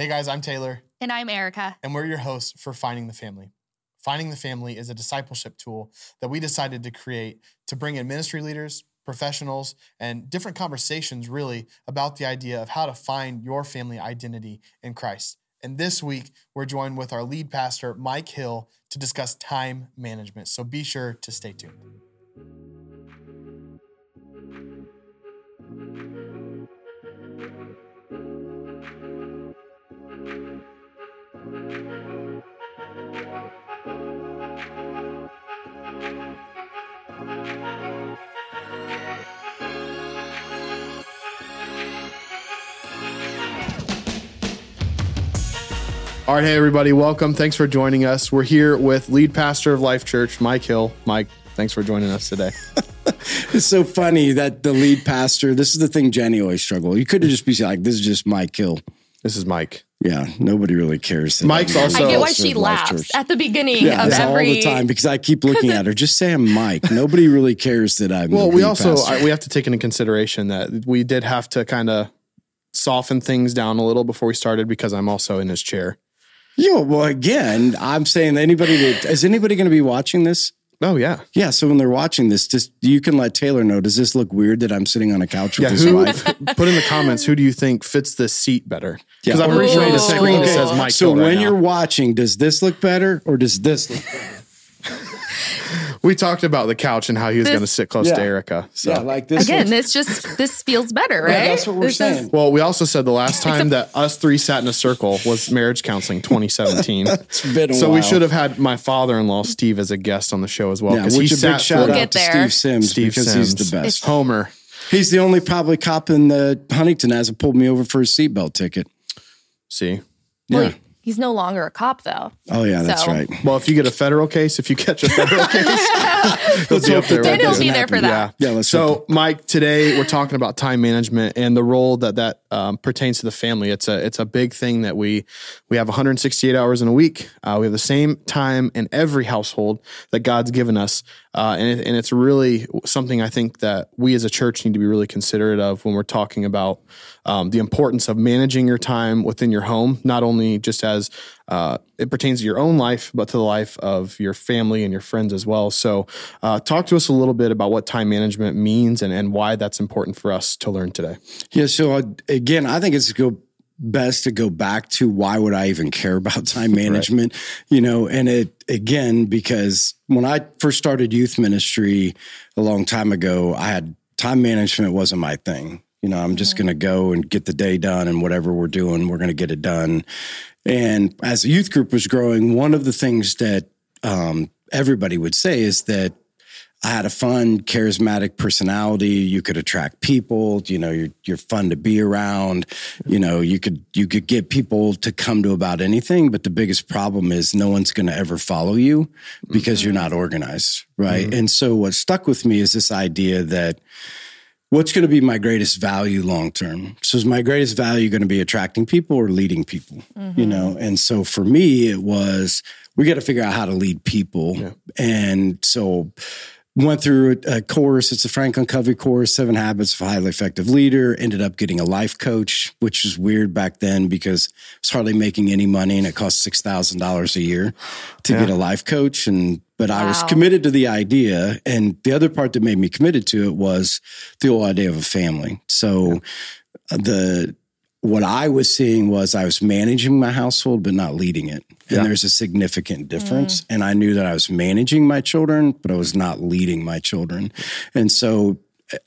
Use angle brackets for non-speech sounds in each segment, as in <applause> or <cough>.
Hey guys, I'm Taylor, And I'm Erica. and we're your hosts for Finding the Family. Finding the Family is a discipleship tool that we decided to create to bring in ministry leaders, professionals, and different conversations really about the idea of how to find your family identity in Christ. And this week, we're joined with our lead pastor, Mike Hill, to discuss time management. So be sure to stay tuned. All right, hey everybody, welcome. Thanks for joining us. We're here with lead pastor of Life Church, Mike Hill. Mike, thanks for joining us today. <laughs> It's so funny that the lead pastor, this is the thing Jenny always struggled. You could have just be like, this is just Mike Hill. This is Mike. Yeah, nobody really cares. Mike's I'm also- I get why she laughs at the beginning Yeah, of it's all every the time because I keep looking at her. Just say I'm Mike. <laughs> Nobody really cares that I'm. Well, the we lead also. I, we have to take into consideration that we did have to kind of soften things down a little before we started because I'm also in his chair. Yeah, well, again, I'm saying anybody that is anybody going to be watching this? Oh yeah, Yeah, so when they're watching this, just you can let Taylor know. Does this look weird that I'm sitting on a couch with yeah. his Who wife? <laughs> put in the comments? Who do you think fits this seat better? Yeah. Because I'm pretty sure the screen Okay. says Mike. So right when you're watching, does this look better or does this look better? <laughs> we talked about the couch and how he was going to sit close to Erica. So. Yeah, like this. again, looks- this just this feels better, right? Yeah, that's what we're This is- saying. Well, we also said the last time that us three sat in a circle was marriage counseling 2017. <laughs> it's been a so we should have had my father-in-law Steve as a guest on the show as well Yeah, because which he a big sat shout for out to there. Steve Sims Steve because Sims. he's the best. Homer. He's the only probably cop in the Huntington hasn't pulled me over for a seatbelt ticket. See, Well, Yeah. He's no longer a cop though. Oh yeah, that's right. well, if you get a federal case, if you catch a federal <laughs> case, he'll be up there. Then with he'll be there for that. Yeah, let's So, Mike, today we're talking about time management and the role that that um, pertains to the family. It's a it's a big thing that we we have 168 hours in a week. Uh, we have the same time in every household that God's given us, uh, and it, and it's really something I think that we as a church need to be really considerate of when we're talking about um, the importance of managing your time within your home, not only just as uh, it pertains to your own life, but to the life of your family and your friends as well. So, uh, talk to us a little bit about what time management means and, and why that's important for us to learn today. Yeah. So uh, again, I think it's go best to go back to why would I even care about <laughs> time management? You know, and it again because when I first started youth ministry a long time ago, I had time management wasn't my thing. You know, I'm just going to go and get the day done and whatever we're doing, we're going to get it done. And as the youth group was growing, one of the things that um, everybody would say is that I had a fun, charismatic personality. You could attract people. You know, you're you're fun to be around. You know, you could you could get people to come to about anything. But the biggest problem is no one's going to ever follow you because you're not organized, right? Mm-hmm. And so what stuck with me is this idea that what's going to be my greatest value long term so is my greatest value going to be attracting people or leading people mm-hmm. you know and so for me it was we got to figure out how to lead people and so went through a, a course. It's a franklin covey course seven habits of a highly effective leader. Ended up getting a life coach which was weird back then because i was hardly making any money and it cost $6000 a year to get a life coach. And but i was committed to the idea. And the other part that made me committed to it was the whole idea of a family. So uh, the what I was seeing was I was managing my household, but not leading it. And Yeah. there's a significant difference. And I knew that I was managing my children, but I was not leading my children. And so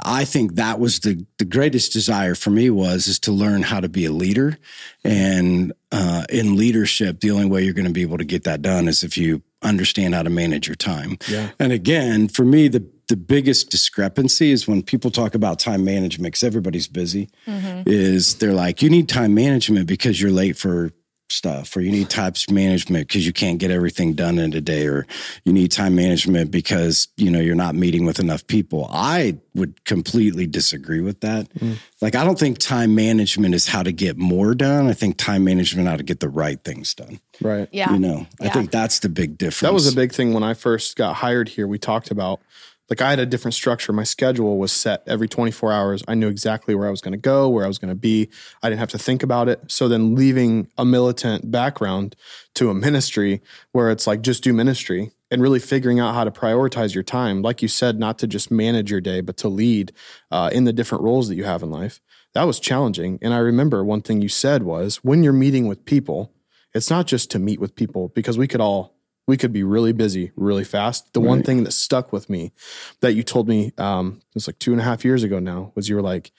I think that was the, the greatest desire for me was is to learn how to be a leader. And uh, in leadership, the only way you're going to be able to get that done is if you understand how to manage your time. Yeah. And again, for me, the the biggest discrepancy is when people talk about time management because everybody's busy. Mm-hmm. Is they're like, you need time management because you're late for stuff, or you need time management because you can't get everything done in a day, or you need time management because you know you're not meeting with enough people. I would completely disagree with that. Mm. Like, I don't think time management is how to get more done. I think time management how to get the right things done. Right. Yeah. You know, I think that's the big difference. That was a big thing when I first got hired here. We talked about like I had a different structure. My schedule was set every 24 hours. I knew exactly where I was going to go, where I was going to be. I didn't have to think about it. So then leaving a militant background to a ministry where it's like just do ministry and really figuring out how to prioritize your time. Like you said, not to just manage your day, but to lead uh, in the different roles that you have in life. That was challenging. And I remember one thing you said was when you're meeting with people, it's not just to meet with people because we could all we could be really busy really fast. The right. one thing that stuck with me that you told me um, it was like two and a half years ago now was you were like,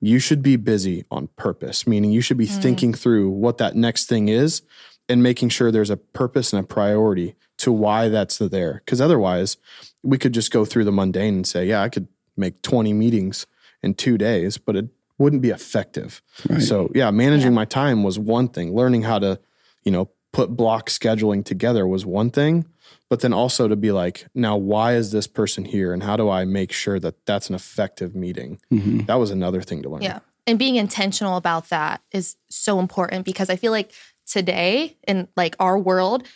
you should be busy on purpose, meaning you should be mm. thinking through what that next thing is and making sure there's a purpose and a priority to why that's there. Because otherwise, we could just go through the mundane and say, yeah, I could make 20 meetings in two days, but it wouldn't be effective. Right. So, yeah, managing yeah. my time was one thing, learning how to, you know, put block scheduling together was one thing, but then also to be like, now why is this person here, and how do I make sure that that's an effective meeting? Mm-hmm. That was another thing to learn. Yeah, and being intentional about that is so important because I feel like today in like our world,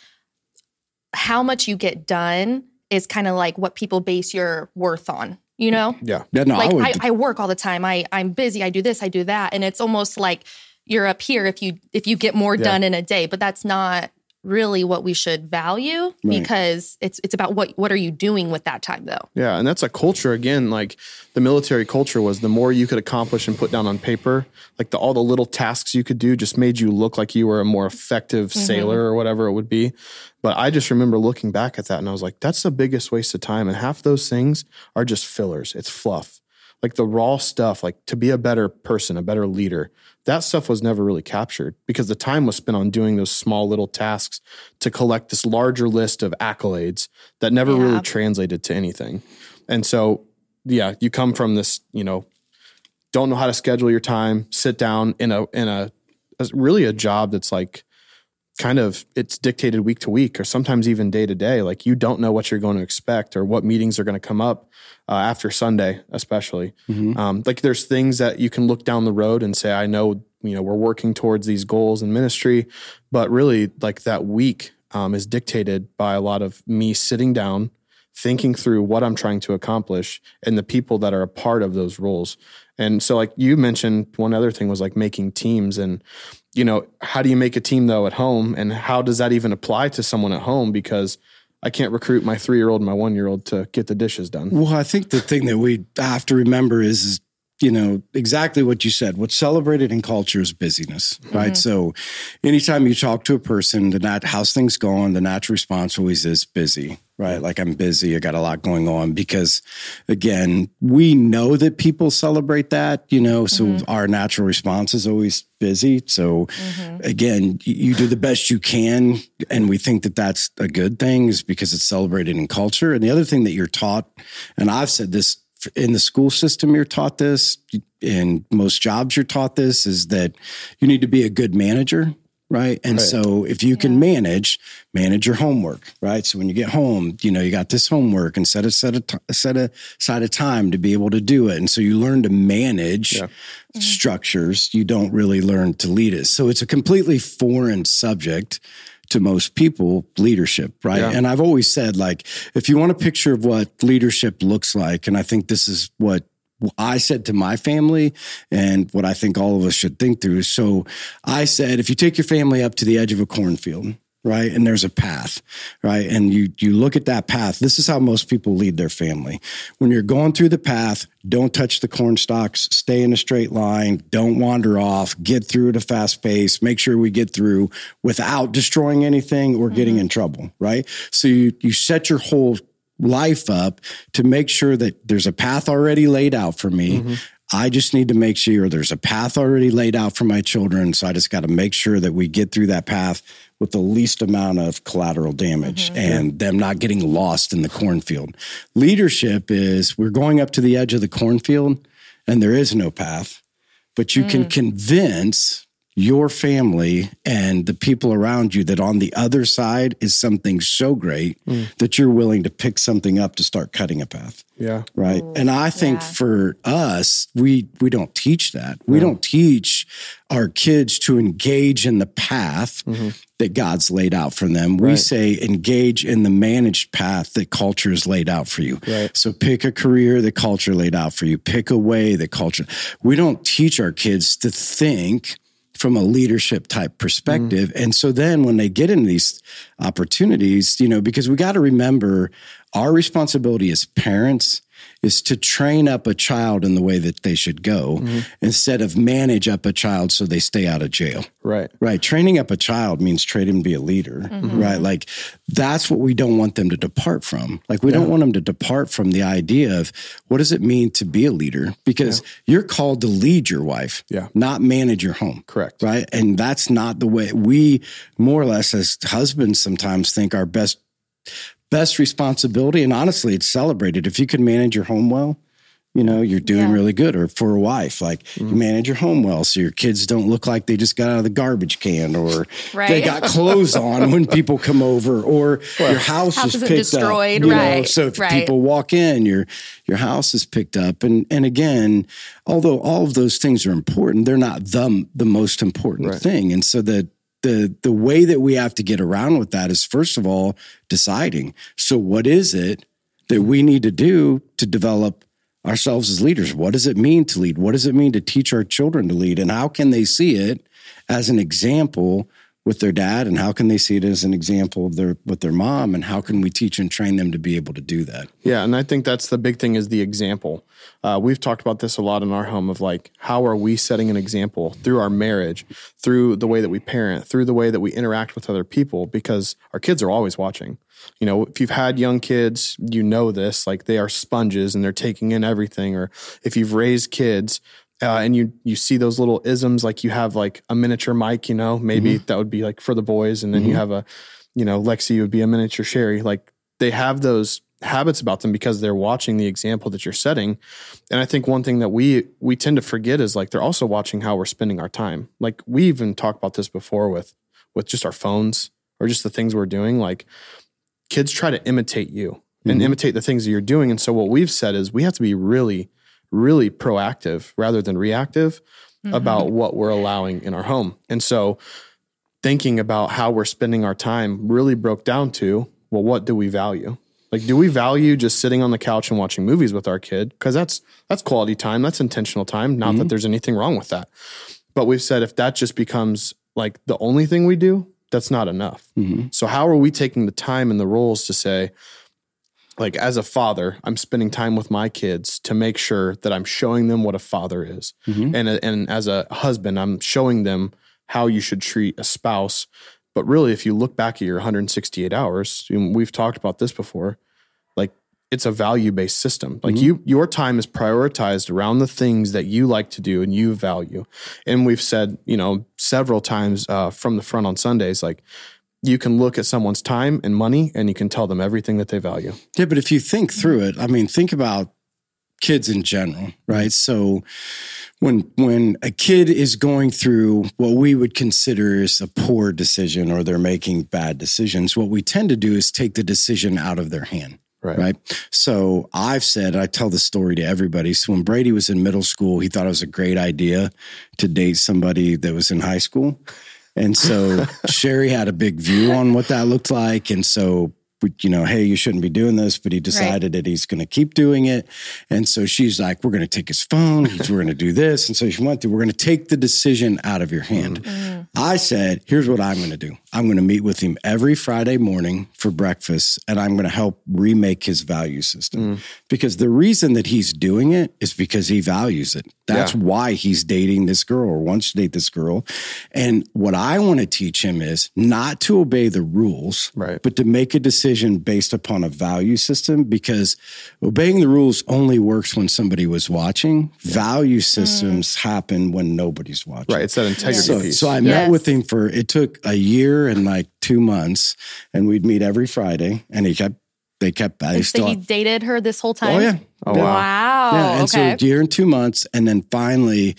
how much you get done is kind of like what people base your worth on you know? Yeah, yeah no, like I, I, I, work all the time. I i'm busy. I do this. I do that. And it's almost like you're up here if you if you get more yeah. done in a day but that's not really what we should value right. because it's it's about what what are you doing with that time though yeah and that's a culture again like the military culture was the more you could accomplish and put down on paper like the all the little tasks you could do just made you look like you were a more effective mm-hmm. sailor or whatever it would be but i just remember looking back at that and i was like that's the biggest waste of time and half those things are just fillers it's fluff like the raw stuff, like to be a better person, a better leader, that stuff was never really captured because the time was spent on doing those small little tasks to collect this larger list of accolades that never yeah. really translated to anything. And so, yeah, you come from this, you know, don't know how to schedule your time, sit down in a in a, a really a job that's like kind of it's dictated week to week or sometimes even day to day. Like you don't know what you're going to expect or what meetings are going to come up uh, after sunday especially. Mm-hmm. um, like there's things that you can look down the road and say i know you know we're working towards these goals in ministry but really like that week um, is dictated by a lot of me sitting down thinking through what i'm trying to accomplish and the people that are a part of those roles and so like you mentioned one other thing was like making teams and you know, how do you make a team though at home? And how does that even apply to someone at home? Because I can't recruit my three year old and my one year old to get the dishes done. Well, I think the thing that we have to remember is, is you know, exactly what you said. What's celebrated in culture is busyness, right? Mm-hmm. So anytime you talk to a person, the nat- how's things going, the natural response always is busy, right? Like I'm busy, I got a lot going on because again, we know that people celebrate that, you know, so mm-hmm. our natural response is always busy. So mm-hmm. again, you do the best you can. And we think that that's a good thing is because it's celebrated in culture. And the other thing that you're taught, and I've said this in the school system you're taught this in most jobs you're taught this is that you need to be a good manager right and right. so if you can manage manage your homework right so when you get home you know you got this homework and set a set a set aside a time to be able to do it and so you learn to manage yeah. mm-hmm. structures you don't really learn to lead it so it's a completely foreign subject to most people leadership, right? Yeah. And I've always said, like, if you want a picture of what leadership looks like, and I think this is what I said to my family and what I think all of us should think through. Is so I said, if you take your family up to the edge of a cornfield right and there's a path right and you you look at that path this is how most people lead their family when you're going through the path don't touch the corn stalks stay in a straight line don't wander off get through at a fast pace make sure we get through without destroying anything or getting mm-hmm. in trouble right so you you set your whole life up to make sure that there's a path already laid out for me mm-hmm. I just need to make sure there's a path already laid out for my children. So I just got to make sure that we get through that path with the least amount of collateral damage mm-hmm. and them not getting lost in the cornfield. Leadership is we're going up to the edge of the cornfield and there is no path, but you mm. can convince your family and the people around you that on the other side is something so great mm. that you're willing to pick something up to start cutting a path. Yeah. Right. Ooh, and I think yeah. for us, we we don't teach that. We yeah. don't teach our kids to engage in the path mm-hmm. that God's laid out for them. Right. We say engage in the managed path that culture has laid out for you. Right. So pick a career that culture laid out for you. Pick a way that culture. We don't teach our kids to think from a leadership type perspective. Mm. And so then when they get into these opportunities, you know, because we got to remember our responsibility as parents is to train up a child in the way that they should go mm-hmm. instead of manage up a child so they stay out of jail. Right. Right. Training up a child means training to be a leader. Mm-hmm. Right. Like that's what we don't want them to depart from. Like we yeah. don't want them to depart from the idea of what does it mean to be a leader? Because yeah. you're called to lead your wife, yeah. not manage your home. Correct. Right. And that's not the way we more or less as husbands sometimes think our best best responsibility. And honestly, it's celebrated. If you can manage your home well, you know, you're doing yeah. really good. Or for a wife, like mm-hmm. you manage your home well so your kids don't look like they just got out of the garbage can or right. they got clothes on when <laughs> people come over or well, your house, house is picked destroyed, up. You right. Know? So if right. people walk in, your your house is picked up. And and again, although all of those things are important, they're not the the most important right. thing. And so that the the way that we have to get around with that is first of all deciding. So what is it that we need to do to develop ourselves as leaders? What does it mean to lead? What does it mean to teach our children to lead? And how can they see it as an example with their dad and how can they see it as an example of their with their mom and how can we teach and train them to be able to do that? Yeah and i think that's the big thing is the example. Uh, we've talked about this a lot in our home of like how are we setting an example through our marriage through the way that we parent through the way that we interact with other people because our kids are always watching. You know if you've had young kids you know this like they are sponges and they're taking in everything or if you've raised kids uh, and you you see those little isms like you have like a miniature Mike you know, maybe mm-hmm. that would be like for the boys, and then mm-hmm. you have a, you know, Lexi would be a miniature Sherry. Like they have those habits about them because they're watching the example that you're setting. And I think one thing that we we tend to forget is like they're also watching how we're spending our time. Like we even talked about this before with with just our phones or just the things we're doing. Like kids try to imitate you and mm-hmm. imitate the things that you're doing. And so what we've said is we have to be really really proactive rather than reactive mm-hmm. about what we're allowing in our home. And so thinking about how we're spending our time really broke down to, well, what do we value? Like, do we value just sitting on the couch and watching movies with our kid? Because that's that's quality time, that's intentional time. Not mm-hmm. that there's anything wrong with that, but we've said if that just becomes like the only thing we do, that's not enough. Mm-hmm. So how are we taking the time and the roles to say, like as a father, I'm spending time with my kids to make sure that I'm showing them what a father is. Mm-hmm. And and as a husband, I'm showing them how you should treat a spouse. But really, if you look back at your 168 hours, we've talked about this before, like it's a value-based system. Like mm-hmm. you your time is prioritized around the things that you like to do and you value. And we've said, you know, several times uh, from the front on Sundays, like you can look at someone's time and money and you can tell them everything that they value. Yeah, but if you think through it, I mean, think about kids in general, right? So when when a kid is going through what we would consider is a poor decision or they're making bad decisions, what we tend to do is take the decision out of their hand. Right. right. So I've said, I tell the story to everybody. So when Brady was in middle school, he thought it was a great idea to date somebody that was in high school. And so <laughs> Sherry had a big view on what that looked like. And so you know, hey, you shouldn't be doing this, but he decided right. that he's going to keep doing it. And so she's like, we're going to take his phone. we're going to do this. And so she went through, we're going to take the decision out of your hand. Mm-hmm. I said, here's what I'm going to do. I'm going to meet with him every Friday morning for breakfast, and I'm going to help remake his value system. Mm. Because the reason that he's doing it is because he values it. That's yeah. why he's dating this girl or wants to date this girl. And what I want to teach him is not to obey the rules, right. but to make a decision decision based upon a value system because obeying the rules only works when somebody was watching. Yeah. Value systems mm. happen when nobody's watching. Right. It's that integrity so, piece. So I yes. met with him for, it took a year and like two months and we'd meet every Friday and he kept they kept they still, so he dated her this whole time. Oh yeah. Oh wow. wow. Yeah, and okay. so a year and two months, and then finally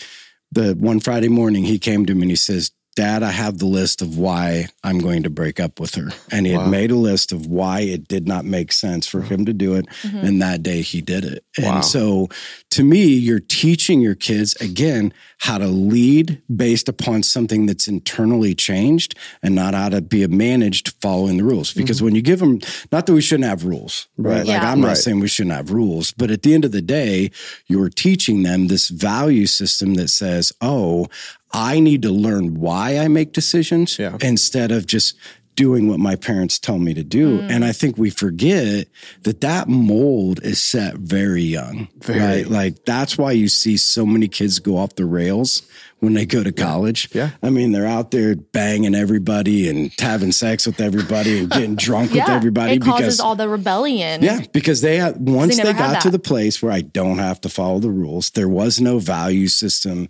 the one Friday morning, he came to me and he says, Dad, I have the list of why I'm going to break up with her. And he wow. had made a list of why it did not make sense for him to do it. Mm-hmm. And that day he did it. Wow. And so to me, you're teaching your kids again how to lead based upon something that's internally changed and not how to be managed following the rules. Because mm-hmm. when you give them, not that we shouldn't have rules, right? right. Yeah. Like I'm not saying we shouldn't have rules, but at the end of the day, you're teaching them this value system that says, oh, I need to learn why I make decisions yeah. instead of just doing what my parents tell me to do. Mm. And I think we forget that that mold is set very young, very. right? Like that's why you see so many kids go off the rails when they go to college. Yeah. I mean, they're out there banging everybody and having sex with everybody and getting drunk yeah, with everybody. It because, causes all the rebellion. Yeah. Because they have, once they, they got to the place where I don't have to follow the rules, there was no value system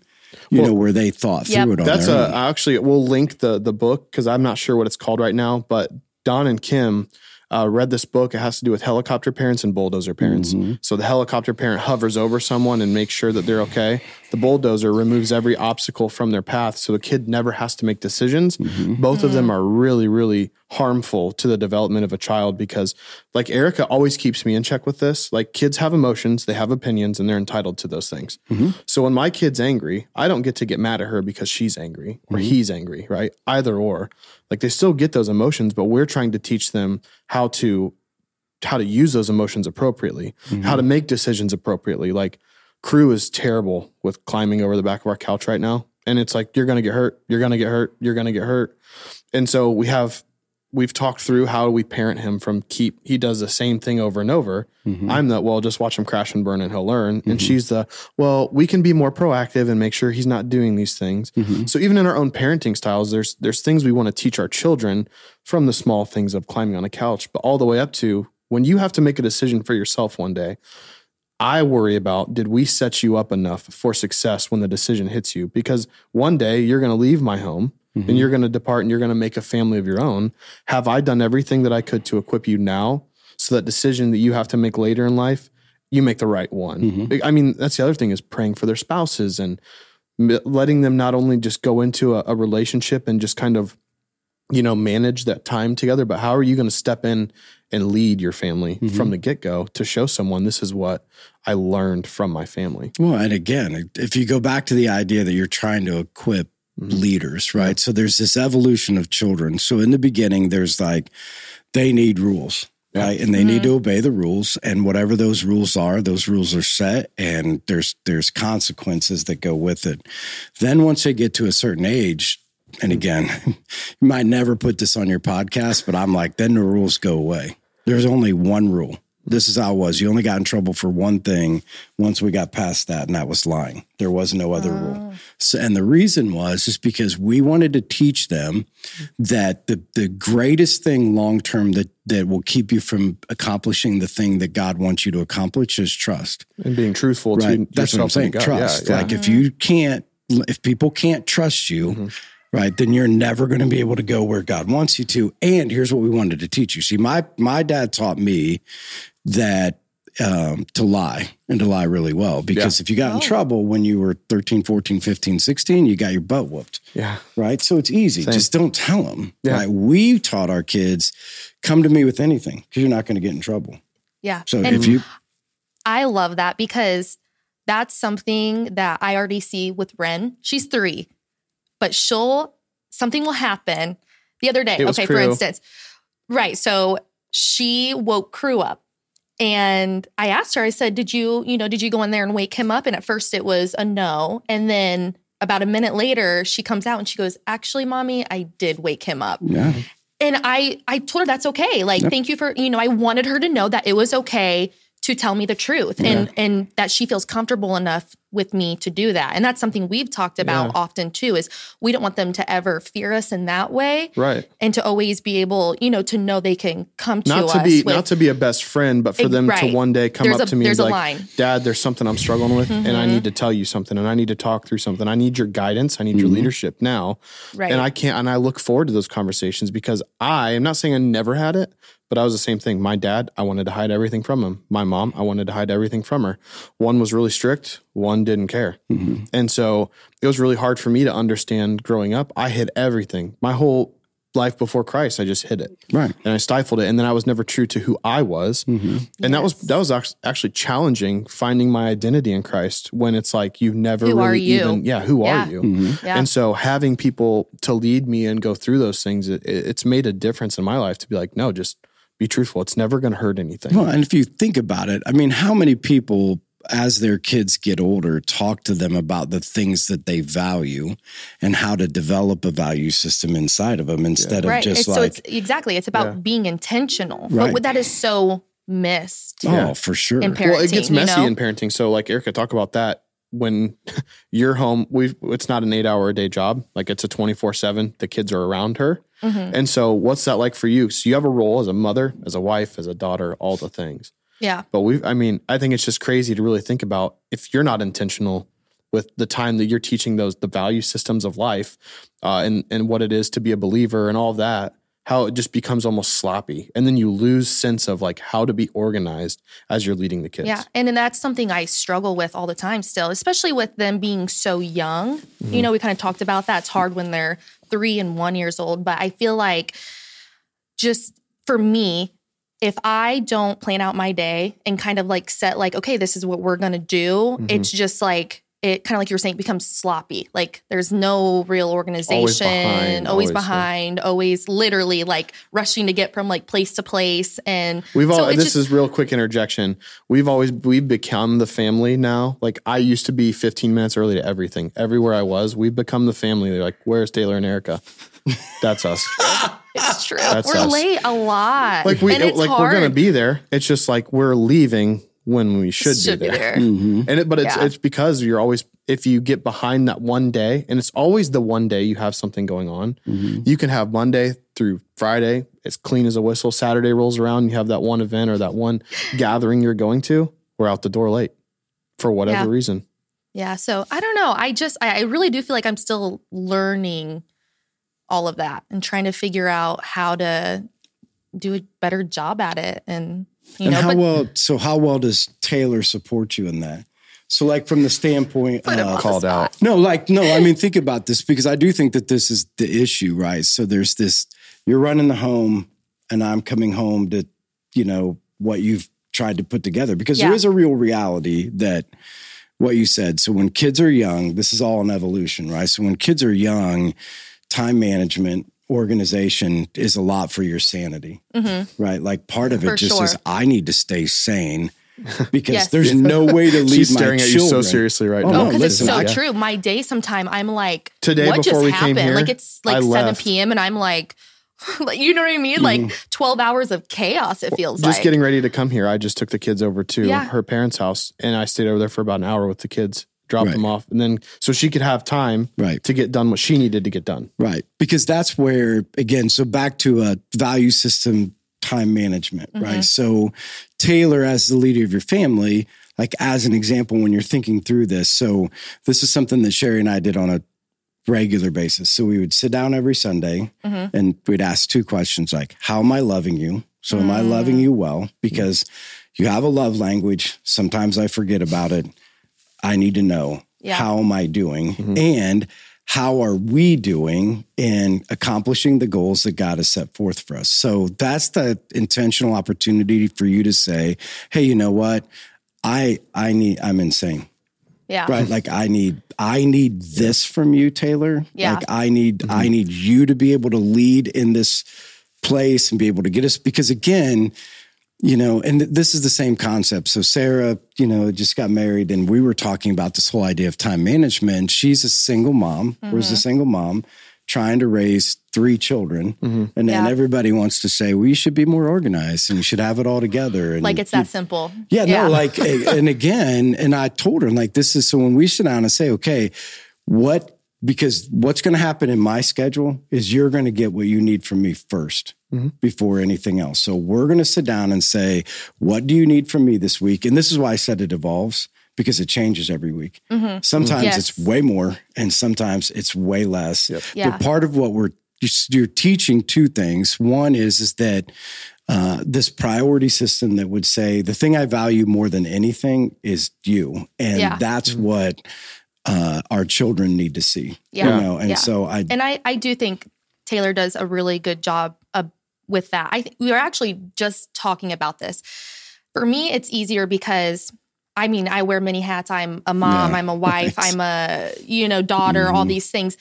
you well, know, where they thought yep. through it. That's a own. actually we'll link the the book because I'm not sure what it's called right now, but Don and Kim uh, read this book. It has to do with helicopter parents and bulldozer parents. Mm-hmm. So the helicopter parent hovers over someone and makes sure that they're okay. The bulldozer removes every obstacle from their path, so the kid never has to make decisions. Mm-hmm. Both mm-hmm. of them are really, really harmful to the development of a child because, like Erica always keeps me in check with this. Like kids have emotions, they have opinions, and they're entitled to those things. Mm-hmm. So when my kid's angry, I don't get to get mad at her because she's angry or mm-hmm. he's angry, right? Either or. Like they still get those emotions, but we're trying to teach them how to how to use those emotions appropriately, mm-hmm. how to make decisions appropriately. Like crew is terrible with climbing over the back of our couch right now. And it's like you're gonna get hurt, you're gonna get hurt, you're gonna get hurt. And so we have we've talked through how we parent him from keep he does the same thing over and over mm-hmm. i'm the well just watch him crash and burn and he'll learn mm-hmm. and she's the well we can be more proactive and make sure he's not doing these things mm-hmm. so even in our own parenting styles there's there's things we want to teach our children from the small things of climbing on a couch but all the way up to when you have to make a decision for yourself one day I worry about did we set you up enough for success when the decision hits you? Because one day you're going to leave my home mm-hmm. and you're going to depart and you're going to make a family of your own. Have I done everything that I could to equip you now so that decision that you have to make later in life, you make the right one? Mm-hmm. I mean, that's the other thing is praying for their spouses and letting them not only just go into a, a relationship and just kind of you know manage that time together but how are you going to step in and lead your family mm-hmm. from the get-go to show someone this is what i learned from my family well and again if you go back to the idea that you're trying to equip. Leaders, right? So there's this evolution of children. So in the beginning, there's like, they need rules, right? And they mm-hmm. need to obey the rules. And whatever those rules are, those rules are set and there's there's consequences that go with it. Then once they get to a certain age, and again, <laughs> you might never put this on your podcast, but I'm like, then the rules go away. There's only one rule this is how it was. You only got in trouble for one thing once we got past that, and that was lying. There was no other oh. rule. So, and the reason was just because we wanted to teach them that the the greatest thing long term that that will keep you from accomplishing the thing that God wants you to accomplish is trust and being truthful right? to That's what I'm saying. Trust. Yeah, yeah. Like if you can't, if people can't trust you. Mm-hmm right then you're never going to be able to go where god wants you to and here's what we wanted to teach you see my my dad taught me that um, to lie and to lie really well. Because yeah. if you got oh. in trouble when you were 13 14 15 16 you got your butt whooped. Yeah. Right? So it's easy. Same. just don't tell them yeah. right? We taught our kids come to me with anything because you're not going to get in trouble. Yeah. So and if you i love that because that's something that i already see with ren. She's three but she'll something will happen. The other day okay crew. for instance right so she woke crew up and I asked her, I said, Did you, you know, did you go in there and wake him up? And at first it was a no. And then about a minute later, she comes out and she goes, Actually, mommy, I did wake him up. Yeah. And I I told her that's okay. Like, yep. thank you for, you know, I wanted her to know that it was okay to tell me the truth yeah. and and that she feels comfortable enough with me to do that. And that's something we've talked about yeah. often too is we don't want them to ever fear us in that way. Right. And to always be able, you know, to know they can come to not us. To be, with, not to be a best friend, but for them right. to one day come there's up a, to me and be like, line. Dad, there's something I'm struggling with mm-hmm. and I mm-hmm. need to tell you something and I need to talk through something. I need your guidance. I need mm-hmm. your leadership now. Right. And I can't, and I look forward to those conversations because I am not saying I never had it, but I was the same thing. My dad, I wanted to hide everything from him. My mom, I wanted to hide everything from her. One was really strict one didn't care. Mm-hmm. And so it was really hard for me to understand growing up. I hid everything. My whole life before Christ, I just hid it. Right. And I stifled it. And then I was never true to who I was. Mm-hmm. And that was that was actually challenging finding my identity in Christ when it's like you never Who really are you? even yeah, who Yeah. are you? Mm-hmm. Yeah. And so having people to lead me and go through those things, it, it's made a difference in my life to be like, no, just be truthful. It's never going to hurt anything. Well, and if you think about it, I mean, how many people, as their kids get older, talk to them about the things that they value and how to develop a value system inside of them instead right. of just It's, so like, it's exactly it's about Yeah. being intentional. Right. But that is so missed oh, for sure. in parenting. well, it gets you messy know? in parenting. So, like Erica, talk about that when <laughs> you're home. We it's not an eight hour a day job. Like it's a twenty four seven. The kids are around her, Mm-hmm. and so what's that like for you? So you have a role as a mother, as a wife, as a daughter, all the things. Yeah. But we, I mean, I think it's just crazy to really think about if you're not intentional with the time that you're teaching those the value systems of life, uh, and and what it is to be a believer and all of that. How it just becomes almost sloppy, and then you lose sense of like how to be organized as you're leading the kids. Yeah. And then that's something I struggle with all the time still, especially with them being so young. Mm-hmm. You know, we kind of talked about that. It's hard when they're three and one years old. But I feel like just for me, if I don't plan out my day and kind of like set like, okay, this is what we're gonna do, Mm-hmm. it's just like it kind of like you were saying, becomes sloppy. Like there's no real organization, behind, always, always, yeah. behind, always literally like rushing to get from like place to place. And We've all so it's this just- is real quick interjection. We've always we've become the family now. Like I used to be 15 minutes early to everything. Everywhere I was, we've become the family. They're like, "Where's Taylor and Erica?" <laughs> That's us. <laughs> It's <laughs> true. That's we're us. late a lot. Like we and it's like hard. we're going to be there. It's just like we're leaving when we should, Should be be there. there. Mhm. And it, but it's Yeah. it's because you're always if you get behind that one day, and it's always the one day you have something going on. Mm-hmm. You can have Monday through Friday, it's clean as a whistle. Saturday rolls around, you have that one event or that one gathering you're going to. We're out the door late for whatever Yeah. reason. Yeah. So I don't know. I just, I, I really do feel like I'm still learning all of that and trying to figure out how to do a better job at it. And, you and know, how but well, so how well does Taylor support you in that? So, like from the standpoint put of the called out. No, like no. I mean, think about this because I do think that this is the issue, right? So there's this: you're running the home, and I'm coming home to, you know, what you've tried to put together because there Yeah. is a real reality that what you said. So when kids are young, this is all an evolution, right? So when kids are young, time management, organization is a lot for your sanity, right? Like part of it For just sure. is I need to stay sane. <laughs> Because Yes. there's no way to <laughs> leave She's my staring at you so seriously right Oh, now. no, because listen, it's so I- true. My day sometime I'm like, Today what before just we came happened? here, like it's I like 7 left. p.m. and I'm like, <laughs> like, you know what I mean? Like Mm-hmm. 12 hours of chaos, it feels Just like. getting ready to come here, I just took the kids over to Yeah. her parents' house and I stayed over there for about an hour with the kids, dropped Right. them off, and then so she could have time Right. to get done what she needed to get done. Right. Because that's where, again, so back to a value system time management, right? Mm-hmm. So, Taylor, as the leader of your family, like as an example, when you're thinking through this, so this is something that Sherry and I did on a regular basis. So, we would sit down every Sunday mm-hmm. and we'd ask two questions like, How am I loving you? So, am I loving mm. you well? Because you have a love language. Sometimes I forget about it. I need to know Yeah. how am I doing? Mm-hmm. And how are we doing in accomplishing the goals that God has set forth for us? So that's the intentional opportunity for you to say, "Hey, you know what? I I need I'm insane." yeah. Right? Like I need I need this from you, Taylor. Yeah. Like I need I mm-hmm. need you to be able to lead in this place and be able to get us because again, you know, and th- this is the same concept. So Sarah, you know, just got married and we were talking about this whole idea of time management. She's a single mom, was Mm-hmm. a single mom trying to raise three children. And then Yeah. everybody wants to say, well, should be more organized and you should have it all together. And Like it's that simple. yeah, no, like, and again, and I told her, like, this is so when we sit down and say, okay, what, because what's going to happen in my schedule is you're going to get what you need from me 1st before anything else. So we're going to sit down and say, what do you need from me this week? And this is why I said it evolves because it changes every week. Sometimes Yes. it's way more and sometimes it's way less. Yeah. But part of what we're you're teaching two things. One is is that uh, this priority system that would say the thing I value more than anything is you, and Yeah. that's Mm-hmm. what uh, our children need to see. Yeah. You know, and Yeah. so I And I, I do think Taylor does a really good job of, with that. I th- we were actually just talking about this. For me, it's easier because I mean, I wear many hats. I'm a mom, Yeah. I'm a wife. <laughs> I'm a, you know, daughter, all Mhm. these things.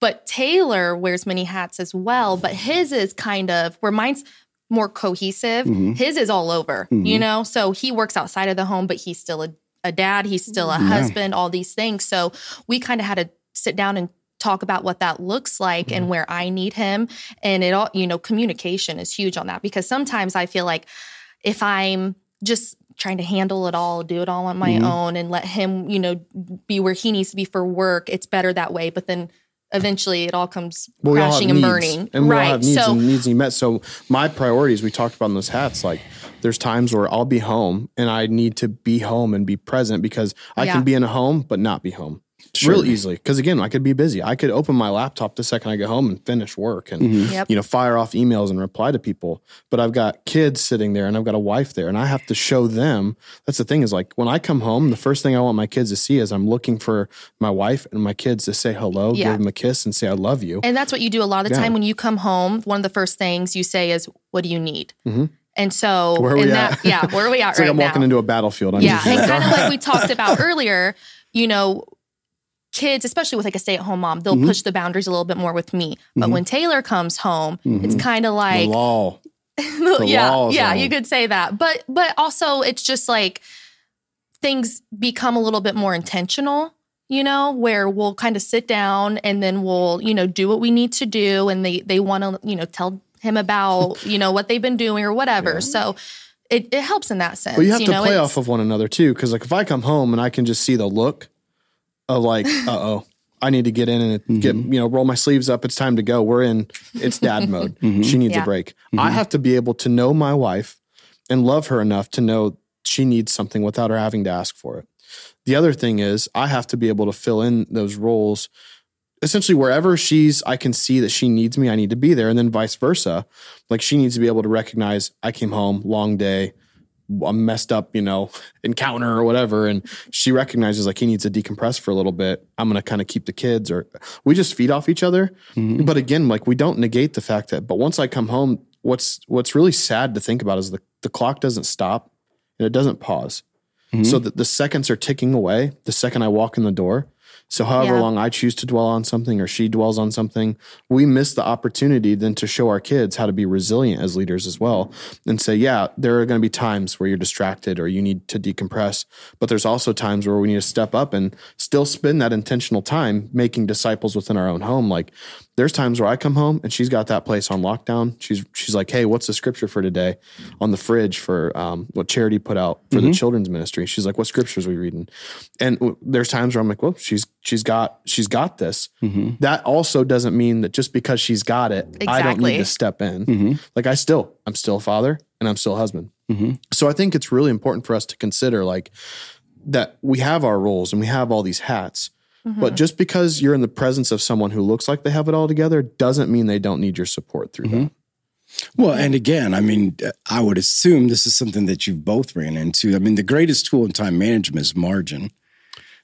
But Taylor wears many hats as well, but his is kind of where mine's more cohesive. Mhm. His is all over, you Mhm. know? So he works outside of the home, but he's still a, a dad, he's still a Yeah. husband, all these things. So we kind of had to sit down and talk about what that looks like and where I need him. And it all, you know, communication is huge on that because sometimes I feel like if I'm just trying to handle it all, do it all on my Mhm. own and let him, you know, be where he needs to be for work, it's better that way. But then eventually it all comes But we all crashing and needs, burning. and we right. all have needs so and needs to met. So my priorities, we talked about in those hats, like there's times where I'll be home and I need to be home and be present because I Yeah. can be in a home but not be home. Sure. Real easily. Because again, I could be busy. I could open my laptop the second I get home and finish work and Mhm. Yep. you know, fire off emails and reply to people. But I've got kids sitting there and I've got a wife there and I have to show them. That's the thing is like when I come home, the first thing I want my kids to see is I'm looking for my wife and my kids to say hello, Yeah. give them a kiss and say I love you. And that's what you do a lot of the Yeah. time when you come home. One of the first things you say is, "What do you need?" Mhm. And so, Where are we in at? that, yeah, where are we <laughs> at It's right like I'm walking into a battlefield. I'm yeah, and kind of like we <laughs> talked about earlier, you know, kids, especially with like a stay-at-home mom, they'll Mhm. push the boundaries a little bit more with me. But Mhm. when Taylor comes home, it's Mhm. kind of the like, law. <laughs> The yeah, yeah, you could say that. But but also, it's just like things become a little bit more intentional you know where we'll kind of sit down and then we'll you know do what we need to do and they they want to you know tell him about <laughs> you know what they've been doing or whatever Yeah. so it, it helps in that sense But you have to know, play it's- off of one another too. Because like if I come home and I can just see the look of like, <laughs> uh oh, I need to get in and get you know roll my sleeves up. It's time to go. We're in. It's dad <laughs> mode. She needs Yeah. a break. I have to be able to know my wife and love her enough to know she needs something without her having to ask for it. The other thing is I have to be able to fill in those roles. Essentially, wherever she's, I can see that she needs me. I need to be there, and then vice versa. Like she needs to be able to recognize I came home, long day, a messed up, you know, <laughs> encounter or whatever. And she recognizes like he needs to decompress for a little bit. I'm going to kind of keep the kids or we just feed off each other. Mm-hmm. But again, like we don't negate the fact that, but once I come home, what's, what's really sad to think about is the, the clock doesn't stop and it doesn't pause. Mm-hmm. So that the seconds are ticking away the second I walk in the door. So however Yeah. long I choose to dwell on something or she dwells on something, we miss the opportunity then to show our kids how to be resilient as leaders as well and say, yeah, there are going to be times where you're distracted or you need to decompress, but there's also times where we need to step up and still spend that intentional time making disciples within our own home. Like there's times where I come home and she's got that place on lockdown. She's she's like, "Hey, what's the scripture for today?" on the fridge for um, what Charity put out for the mm-hmm. children's ministry. She's like, "What scriptures are we reading?" And w- there's times where I'm like, "Well, she's she's got she's got this." Mm-hmm. That also doesn't mean that just because she's got it, I don't need to step in. Mm-hmm. Like I still, I'm still a father and I'm still a husband. So I think it's really important for us to consider like that we have our roles and we have all these hats. But mm-hmm. just because you're in the presence of someone who looks like they have it all together doesn't mean they don't need your support through mm-hmm. that. Well, and again, I mean, I would assume this is something that you've both ran into. I mean, the greatest tool in time management is margin.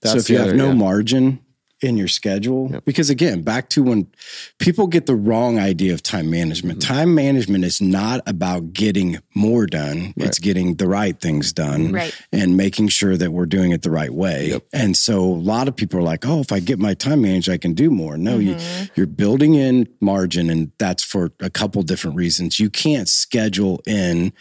so if you the have no yeah. margin in your schedule, because again, back to when people get the wrong idea of time management. Mm-hmm. Time management is not about getting more done; it's getting the right things done, Right. and making sure that we're doing it the right way. And so, a lot of people are like, "Oh, if I get my time managed, I can do more." No, you, you're building in margin, and that's for a couple different reasons. You can't schedule in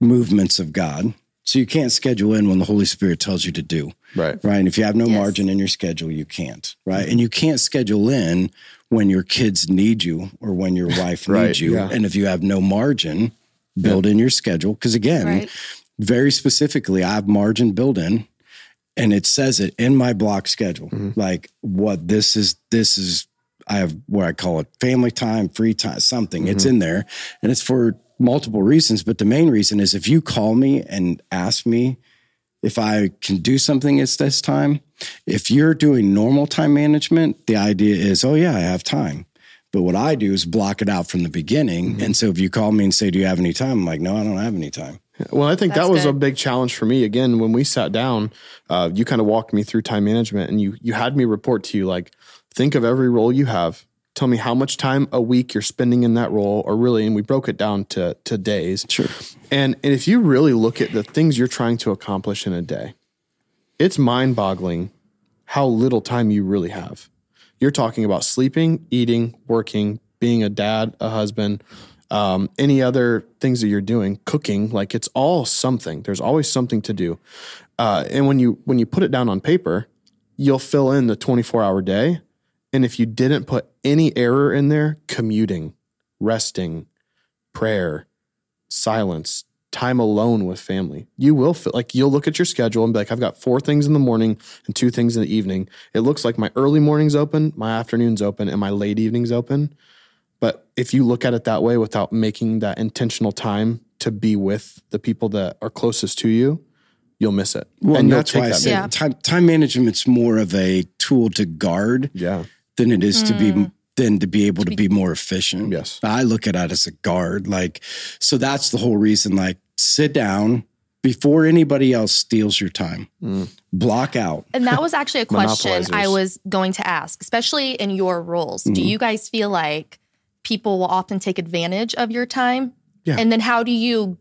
movements of God. So you can't schedule in when the Holy Spirit tells you to do. Right. Right. And if you have no Yes. margin in your schedule, you can't. Right. And you can't schedule in when your kids need you or when your wife <laughs> Right, needs you. yeah. And if you have no margin, build in your schedule. Because again, Right. very specifically, I have margin built in and it says it in my block schedule. Mm-hmm. Like what this is, this is, I have what I call it family time, free time, something. It's mm-hmm. in there and it's for multiple reasons. But the main reason is if you call me and ask me if I can do something it's this time, if you're doing normal time management, the idea is, oh, yeah, I have time. But what I do is block it out from the beginning. Mm-hmm. And so if you call me and say, Do you have any time? I'm like, No, I don't have any time. Well, I think That's that was a big challenge for me. Again, when we sat down, uh, you kind of walked me through time management, and you you had me report to you like, think of every role you have. Tell me how much time a week you're spending in that role, or really, and we broke it down to to days. Sure. And and if you really look at the things you're trying to accomplish in a day, it's mind boggling how little time you really have. You're talking about sleeping, eating, working, being a dad, a husband, um, any other things that you're doing, cooking. Like it's all something. There's always something to do. Uh, and when you when you put it down on paper, you'll fill in the 24 hour day. And if you didn't put any error in there, commuting, resting, prayer, silence, time alone with family. You will feel like you'll look at your schedule and be like, I've got four things in the morning and two things in the evening. It looks like my early morning's open, my afternoon's open, and my late evening's open. But if you look at it that way without making that intentional time to be with the people that are closest to you, you'll miss it. Well, and that's why I that say Yeah. time, time management's more of a tool to guard Yeah. Than it is to be mm. than to be able to be more efficient. Yes. I look at it as a guard. Like, so that's the whole reason. Like, sit down before anybody else steals your time. Mm. Block out. And that was actually a <laughs> question I was going to ask, especially in your roles. Do mm-hmm. you guys feel like people will often take advantage of your time? Yeah. And then how do you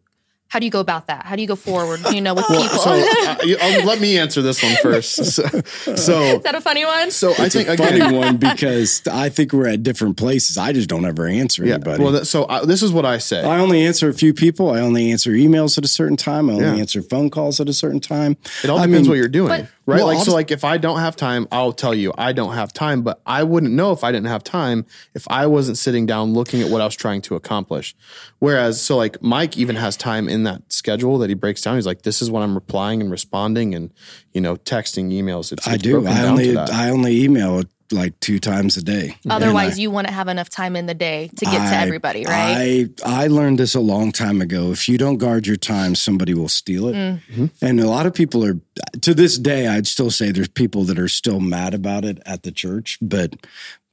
how do you go about that? How do you go forward, you know, with <laughs> people? So uh, you- uh, <laughs> let me answer this one first. <laughs> So, so, Is that a funny one? so I think a again, funny one because I think we're at different places. I just don't ever answer yeah. anybody. Well, that, so I, this is what I say. I only answer a few people. I only answer emails at a certain time. I only Yeah. answer phone calls at a certain time. It all I depends mean, what you're doing, But- right? Well, like I'll so, just- like if I don't have time, I'll tell you I don't have time. But I wouldn't know if I didn't have time if I wasn't sitting down looking at what I was trying to accomplish. Whereas, so like Mike even has time in that schedule that he breaks down. He's like, "This is when I'm replying and responding, and you know, texting emails." It's, I it's do. I only. I only email like two times a day. Otherwise, I- you wouldn't have enough time in the day to get to everybody, right? I I learned this a long time ago. If you don't guard your time, somebody will steal it. Mm. And a lot of people are to this day. I'd still say there's people that are still mad about it at the church. But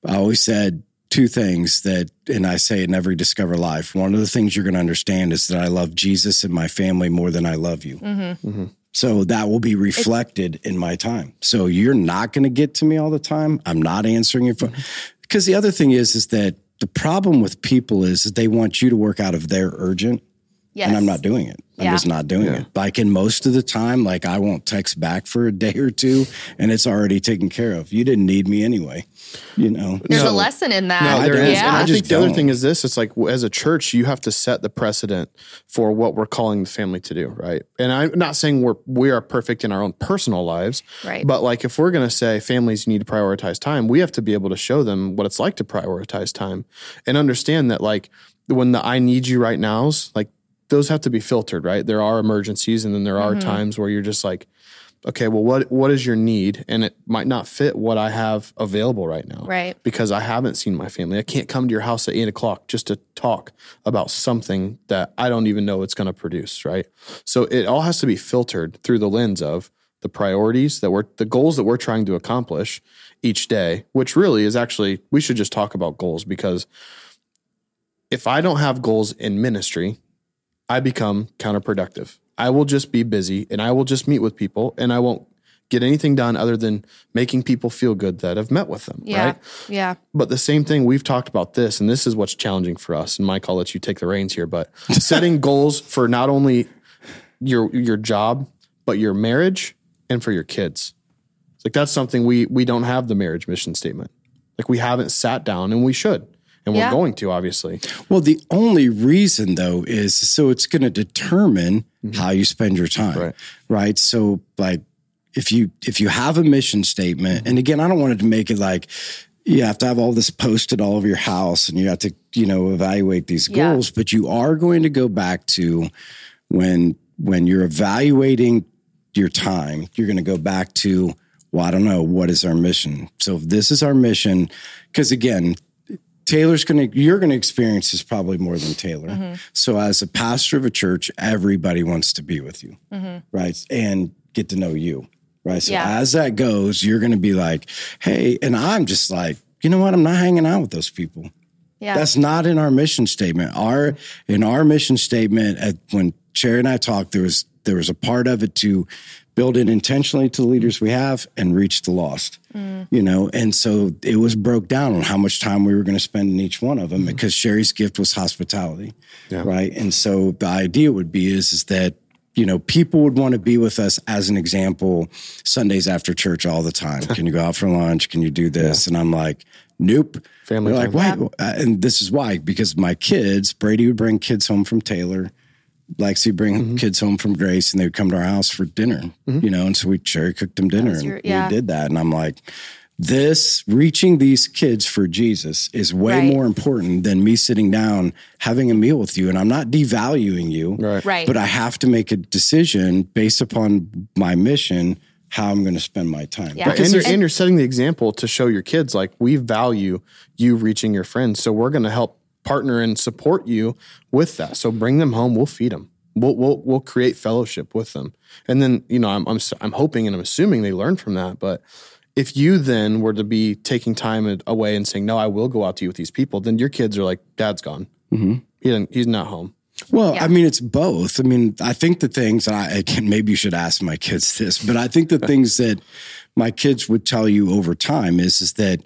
I always said two things that, and I say in every Discover Life. One of the things you're going to understand is that I love Jesus and my family more than I love you. Mm-hmm. So that will be reflected in my time. So you're not going to get to me all the time. I'm not answering your phone. Mm-hmm. Because the other thing is, is that the problem with people is that they want you to work out of their urgent, yes. and I'm not doing it. I'm Yeah. just not doing it. Like in most of the time, like I won't text back for a day or two, and it's already taken care of. You didn't need me anyway, you know. There's So- a lesson in that. No, I there yeah. And I, I just think the other don't. thing is this: it's like as a church, you have to set the precedent for what we're calling the family to do, right? And I'm not saying we're we are perfect in our own personal lives, Right. But like if we're going to say families need to prioritize time, we have to be able to show them what it's like to prioritize time and understand that like when the I need you right nows, like those have to be filtered, right? There are emergencies, and then there are mm-hmm. times where you're just like okay, well, what what is your need? And it might not fit what I have available right now, Right. Because I haven't seen my family. I can't come to your house at eight o'clock just to talk about something that I don't even know it's going to produce, right? So it all has to be filtered through the lens of the priorities that we're the goals that we're trying to accomplish each day, which really is actually we should just talk about goals because if I don't have goals in ministry, I become counterproductive. I will just be busy and I will just meet with people and I won't get anything done other than making people feel good that I've met with them. Yeah. Right. Yeah. But the same thing, we've talked about this, and this is what's challenging for us. And Mike, I'll let you take the reins here, but <laughs> setting goals for not only your your job, but your marriage and for your kids. It's like that's something we we don't have the marriage mission statement. Like we haven't sat down and we should. And we're going to, obviously. Well, the only reason though is so it's going to determine mm-hmm. how you spend your time, Right. right? So, like, if you if you have a mission statement, and mm-hmm. again, I don't want it to make it like you have to have all this posted all over your house, and you have to you know evaluate these Yeah. goals, but you are going to go back to when when you're evaluating your time, you're going to go back to well, I don't know what is our mission. So if this is our mission, because again, Taylor's going to, you're going to experience this probably more than Taylor. Mm-hmm. So, as a pastor of a church, everybody wants to be with you, right? And get to know you, right? So, Mm-hmm. Yeah. as that goes, you're going to be like, hey, and I'm just like, you know what? I'm not hanging out with those people. Yeah. That's not in our mission statement. Our in our mission statement at when Cherry and I talked, there was there was a part of it to build it intentionally to the leaders we have and reach the lost. Mm. You know, and so it was broke down on how much time we were going to spend in each one of them because Sherry's gift was hospitality. Yeah. Right. And so the idea would be is is that you know, people would want to be with us as an example Sundays after church all the time. <laughs> Can you go out for lunch? Can you do this? And I'm like, nope. Family They're like, time. why? Uh, And this is why, because my kids, Brady would bring kids home from Taylor. Lexi would bring Mm-hmm. kids home from Grace and they would come to our house for dinner, you know, and so we cherry cooked them dinner was and yeah. we did that. And I'm like, this reaching these kids for Jesus is way Right. more important than me sitting down having a meal with you. And I'm not devaluing you, Right. Right. but I have to make a decision based upon my mission how I'm going to spend my time. Yeah. and, you're, And- and you're setting the example to show your kids like we value you reaching your friends so we're going to help partner and support you with that so bring them home we'll feed them we'll, we'll, we'll create fellowship with them and then you know I'm, I'm, s- I'm hoping and i'm assuming they learn from that but if you then were to be taking time away and saying no i will go out to you with these people then your kids are like dad's gone Mm-hmm. he didn't, he's not home Well, Yeah. I mean, it's both. I mean, I think the things, and I, I can maybe you should ask my kids this, but I think the <laughs> things that my kids would tell you over time is is that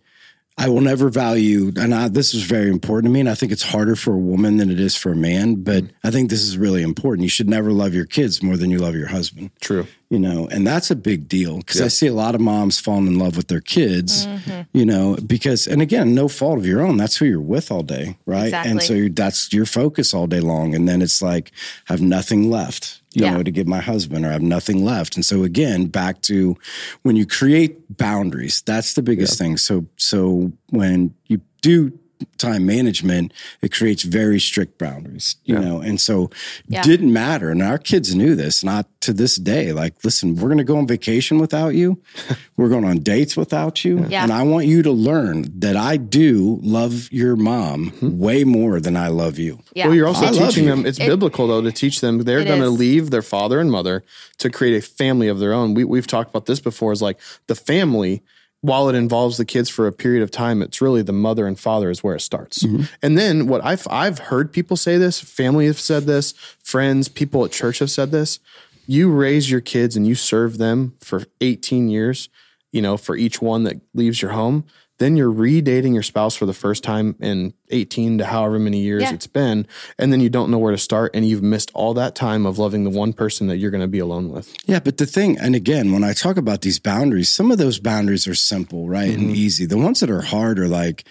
I will never value, and I, this is very important to me. And I think it's harder for a woman than it is for a man, but I think this is really important. You should never love your kids more than you love your husband true you know, and that's a big deal because I see a lot of moms falling in love with their kids, mm-hmm. you know, because, and again, no fault of your own. That's who you're with all day, right? And so you that's your focus all day long. And then it's like, I have nothing left, you Yeah. know, to give my husband or I have nothing left. And so again, back to when you create boundaries, that's the biggest thing. So, so when you do time management, it creates very strict boundaries, you know, and so Yeah. didn't matter. And our kids knew this, not to this day. Like, listen, we're going to go on vacation without you. <laughs> we're going on dates without you. Yeah. And I want you to learn that I do love your mom Mm-hmm. way more than I love you. Yeah. Well, you're also I teaching them. It's It- biblical though to teach them they're going to leave their father and mother to create a family of their own. We, we've talked about this before. Is like the family, while it involves the kids for a period of time, it's really the mother and father is where it starts. Mm-hmm. And then what I've I've heard people say this, family have said this, friends, people at church have said this. You raise your kids and you serve them for 18 years, you know, for each one that leaves your home. Then you're redating your spouse for the first time in 18 to however many years Yeah. it's been. And then you don't know where to start. And you've missed all that time of loving the one person that you're going to be alone with. Yeah, but the thing, and again, when I talk about these boundaries, some of those boundaries are simple, right, Mm-hmm. and easy. The ones that are hard are like,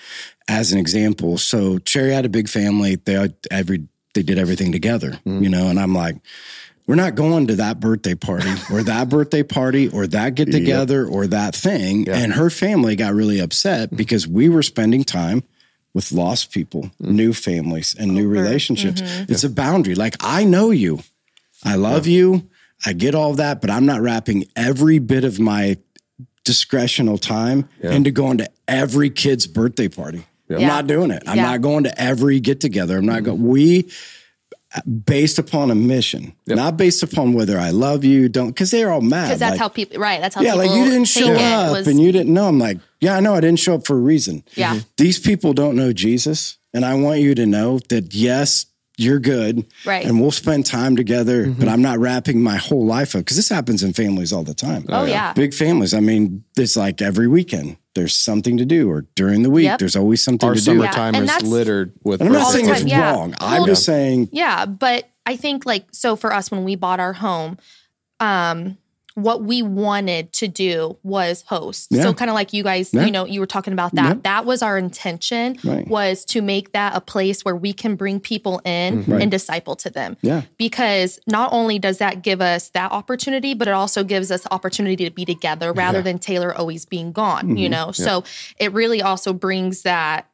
as an example, so Cherry had a big family. They every they did everything together, Mm-hmm. you know, and I'm like, we're not going to that birthday party <laughs> or that birthday party or that get together or that thing. And her family got really upset mm-hmm. because we were spending time with lost people, Mm-hmm. new families, and new relationships. Mm-hmm. It's a boundary. Like, I know you. I love you. I get all that, but I'm not wrapping every bit of my discretional time into going to every kid's birthday party. I'm Yeah. not doing it. I'm Yeah. not going to every get together. I'm not going. Mm-hmm. We based upon a mission, not based upon whether I love you, don't, because they're all mad. Because that's like, how people, right? That's how yeah, people like you didn't show up was- and you didn't know. I'm like, yeah, I know I didn't show up for a reason. Yeah. Mhm. These people don't know Jesus. And I want you to know that yes, you're good. Right. And we'll spend time together, but I'm not wrapping my whole life up because this happens in families all the time. Oh, yeah. Big families. I mean, it's like every weekend there's something to do, or during the week, Yep. there's always something Our to do. summertime And is littered with. And I'm not saying birthdays. it's yeah. wrong. I'm just saying, Yeah, but I think like so for us when we bought our home, um, what we wanted to do was host. Yeah. So kind of like you guys, Yeah. you know, you were talking about that. Yep. That was our intention Right. was to make that a place where we can bring people in mm-hmm. Right. and disciple to them. Yeah. Because not only does that give us that opportunity, but it also gives us opportunity to be together rather than Taylor always being gone, you mm-hmm. know. So it really also brings that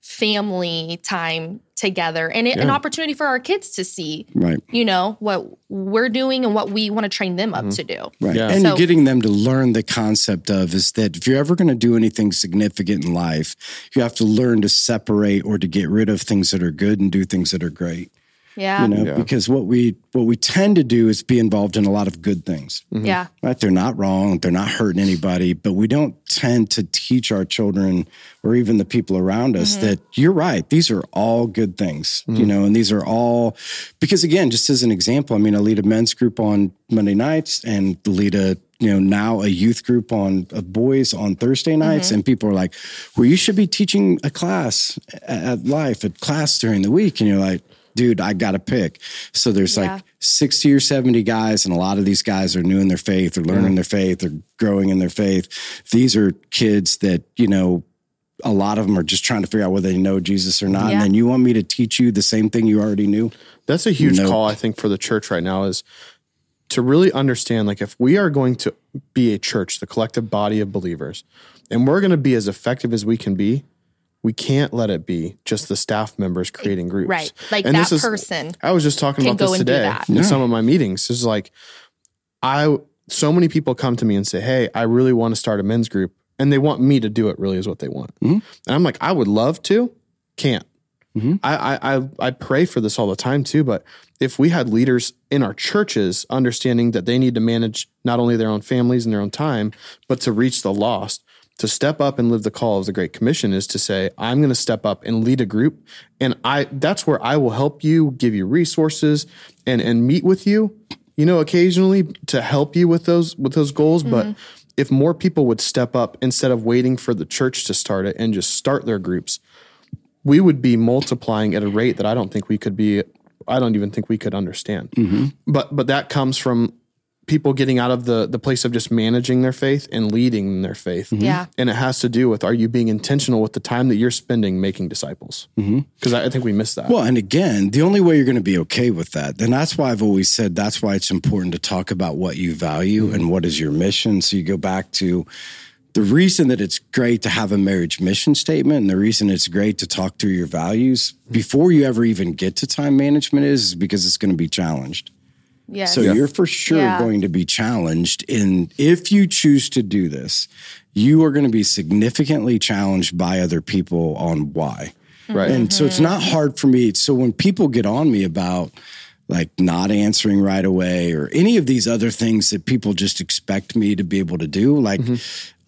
family time together and it, an opportunity for our kids to see right. you know what we're doing and what we want to train them up mm-hmm. to do Right. Yeah. And So- getting them to learn the concept of is that if you're ever going to do anything significant in life, you have to learn to separate or to get rid of things that are good and do things that are great. Yeah. You know, Yeah. because what we what we tend to do is be involved in a lot of good things. Mm-hmm. Yeah. Right? They're not wrong. They're not hurting anybody, but we don't tend to teach our children or even the people around us mm-hmm. that you're right. These are all good things, you mm-hmm. know, and these are all because again, just as an example, I mean, I lead a men's group on Monday nights and lead a you know now a youth group on of boys on Thursday nights, and people are like, "Well, you should be teaching a class at, at life, a class during the week," and you're like. Dude, I got to pick. So there's Yeah. like 60 or 70 guys, and a lot of these guys are new in their faith, they're learning their faith, they're growing in their faith. These are kids that, you know, a lot of them are just trying to figure out whether they know Jesus or not. Yeah. And then you want me to teach you the same thing you already knew? That's a huge Nope. call, I think, for the church right now is to really understand like if we are going to be a church, the collective body of believers, and we're going to be as effective as we can be, we can't let it be just the staff members creating groups. Right. Like And that this is- person. I was just talking about this today that. in some of my meetings. It's like I so many people come to me and say, "Hey, I really want to start a men's group," and they want me to do it. Really, is what they want. Mm-hmm. And I'm like, I would love to, can't. Mm-hmm. I, I I I pray for this all the time too. But if we had leaders in our churches understanding that they need to manage not only their own families and their own time, but to reach the lost, to step up and live the call of the Great Commission is to say, I'm going to step up and lead a group, and I that's where I will help you, give you resources, and and meet with you, you know, occasionally to help you with those with those goals, but. Mm-hmm. If more people would step up instead of waiting for the church to start it and just start their groups, we would be multiplying at a rate that I don't think we could be. I don't even think we could understand. Mm-hmm. But but that comes from people getting out of the the place of just managing their faith and leading their faith. Mm-hmm. Yeah. and it has to do with are you being intentional with the time that you're spending making disciples? Mm-hmm. Because I, I think we miss that. Well, and again, the only way you're going to be okay with that, and that's why I've always said that's why it's important to talk about what you value and what is your mission. So you go back to the reason that it's great to have a marriage mission statement and the reason it's great to talk through your values before you ever even get to time management is, is because it's going to be challenged. Yes. So you're for sure Yeah. going to be challenged in if you choose to do this, you are going to be significantly challenged by other people on why. right. And so it's not hard for me. So when people get on me about like not answering right away or any of these other things that people just expect me to be able to do, like mm-hmm.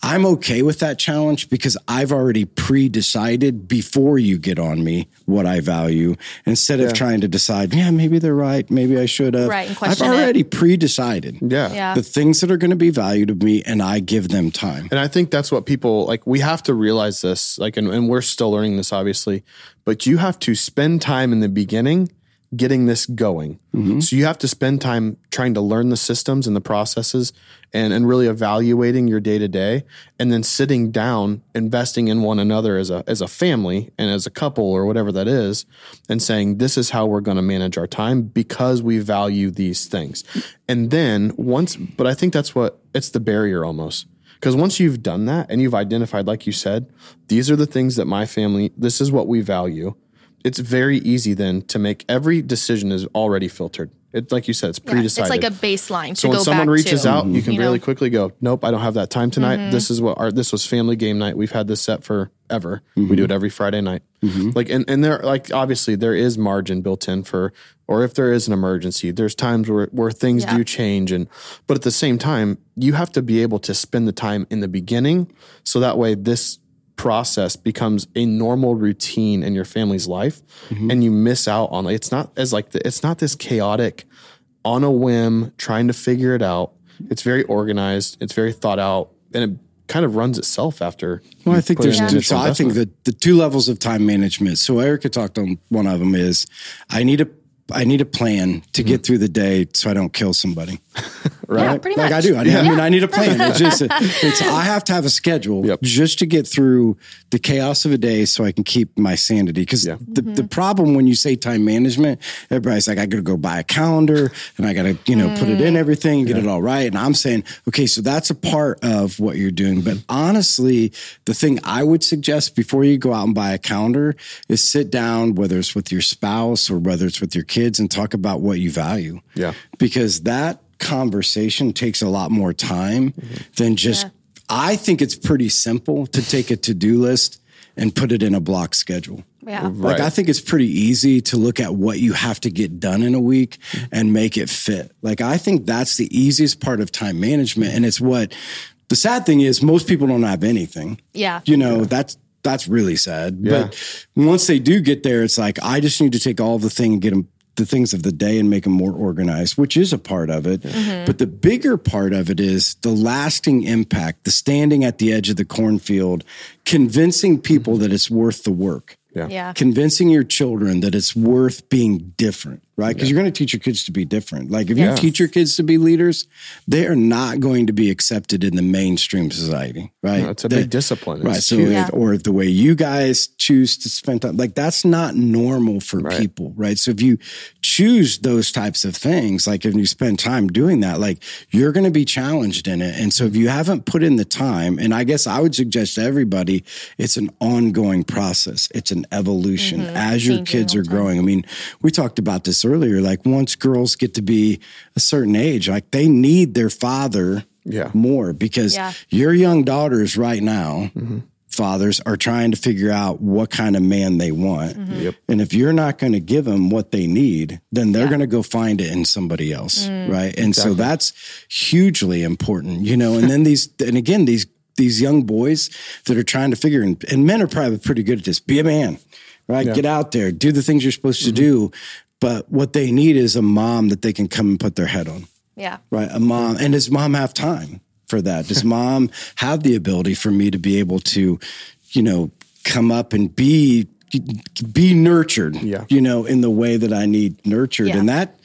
I'm okay with that challenge because I've already pre-decided before you get on me what I value instead of trying to decide, yeah, maybe they're right, maybe I should have. Right, I've already pre-decided yeah. Yeah. the things that are going to be valued to me and I give them time. And I think that's what people like. We have to realize this, like, and, and we're still learning this, obviously, but you have to spend time in the beginning getting this going. Mm-hmm. So you have to spend time trying to learn the systems and the processes and, and really evaluating your day to day and then sitting down, investing in one another as a, as a family and as a couple or whatever that is, and saying, this is how we're going to manage our time because we value these things. And then once, but I think that's what it's the barrier almost. Because once you've done that and you've identified, like you said, these are the things that my family, this is what we value. It's very easy then to make every decision is already filtered. It's like you said, it's Yeah, it's pre-decided. like a baseline to so when someone back reaches to. out, you can you know? really quickly go, "Nope, I don't have that time tonight. Mm-hmm. This is what our this was family game night. We've had this set forever. We mm-hmm. do it every Friday night. Mm-hmm. Like, and and there, like, obviously there is margin built in for, or if there is an emergency, there's times where where things Yeah. do change, and but at the same time, you have to be able to spend the time in the beginning, so that way this process becomes a normal routine in your family's life mm-hmm. and you miss out on like it's not as like the, it's not this chaotic on a whim trying to figure it out. It's very organized. It's very thought out. And it kind of runs itself after Well, I think there's two, so I think that the two levels of time management. So Erica talked on one of them is I need a I need a plan to get mm. through the day so I don't kill somebody. <laughs> Right? Yeah, pretty like much. I do. I, I mean, I need a plan. It's just <laughs> it's I have to have a schedule Yep. just to get through the chaos of a day so I can keep my sanity. Because Yeah. the, the mm-hmm. problem when you say time management, everybody's like, I gotta go buy a calendar and I gotta, you know, put it in mm. everything and get it all right. And I'm saying, okay, so that's a part of what you're doing. But honestly, the thing I would suggest before you go out and buy a calendar is sit down, whether it's with your spouse or whether it's with your kids, and talk about what you value. Yeah. Because that conversation takes a lot more time mm-hmm. than just, Yeah. I think it's pretty simple to take a to do list and put it in a block schedule. Yeah. Like I think it's pretty easy to look at what you have to get done in a week mm-hmm. and make it fit. Like I think that's the easiest part of time management and it's what the sad thing is most people don't have anything. Yeah. You know, that's that's really sad. Yeah. But once they do get there it's like I just need to take all the thing and get them the things of the day and make them more organized, which is a part of it. Mm-hmm. But the bigger part of it is the lasting impact, the standing at the edge of the cornfield, convincing people mm-hmm. that it's worth the work Yeah. Yeah. convincing your children that it's worth being different, right? Because you're going to teach your kids to be different. Like if Yes. you teach your kids to be leaders, they are not going to be accepted in the mainstream society, right? It's a They- big discipline. Right. It's So, huge. Yeah. or the way you guys choose to spend time, like that's not normal for Right. people, right? So if you choose those types of things, like if you spend time doing that, like you're going to be challenged in it. And so if you haven't put in the time, and I guess I would suggest to everybody, it's an ongoing process. It's an evolution mm-hmm. as your Changing kids are time. growing. I mean, we talked about this earlier. Like once girls get to be a certain age, like they need their father Yeah. more because Yeah. your young daughters right now, fathers are trying to figure out what kind of man they want. Mm-hmm. Yep. And if you're not going to give them what they need, then they're going to go find it in somebody else. Mm. Right. And so that's hugely important, you know, and then these, and again, these, these young boys that are trying to figure, and, and men are probably pretty good at this, be a man, right? Get out there, do the things you're supposed to mm-hmm. do. But what they need is a mom that they can come and put their head on Yeah. right? A mom, and does mom have time for that? Does <laughs> mom have the ability for me to be able to, you know, come up and be be nurtured, Yeah. you know, in the way that I need nurtured, Yeah. and that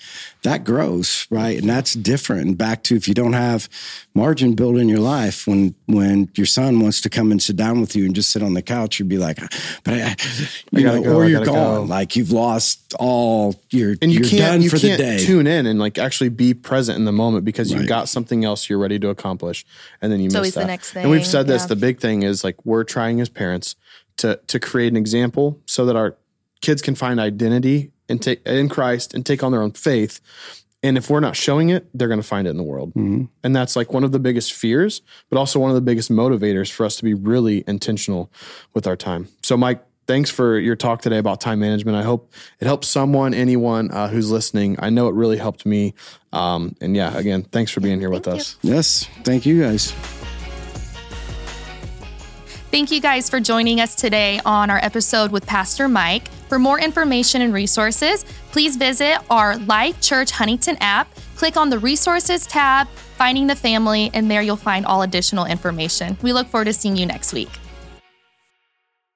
that grows, right? And that's different. And back to if you don't have margin built in your life, when when your son wants to come and sit down with you and just sit on the couch, you'd be like, but I, you gotta know, go, or I you're gone, go. like you've lost all your, and you you're can't done you for can't the day. tune in and like actually be present in the moment because Right. you've got something else you're ready to accomplish and then you miss that. the next thing. And we've thing, said this. yeah. The big thing is like we're trying as parents to to create an example so that our kids can find identity and take in Christ and take on their own faith. And if we're not showing it, they're going to find it in the world. Mm-hmm. And that's like one of the biggest fears, but also one of the biggest motivators for us to be really intentional with our time. So, Mike, thanks for your talk today about time management. I hope it helps someone, anyone uh, who's listening. I know it really helped me. Um, and yeah, again, thanks for being here with Thank you. us. Yes, thank you guys. Thank you guys for joining us today on our episode with Pastor Mike. For more information and resources, please visit our Life Church Huntington app, click on the resources tab, finding the family, and there you'll find all additional information. We look forward to seeing you next week.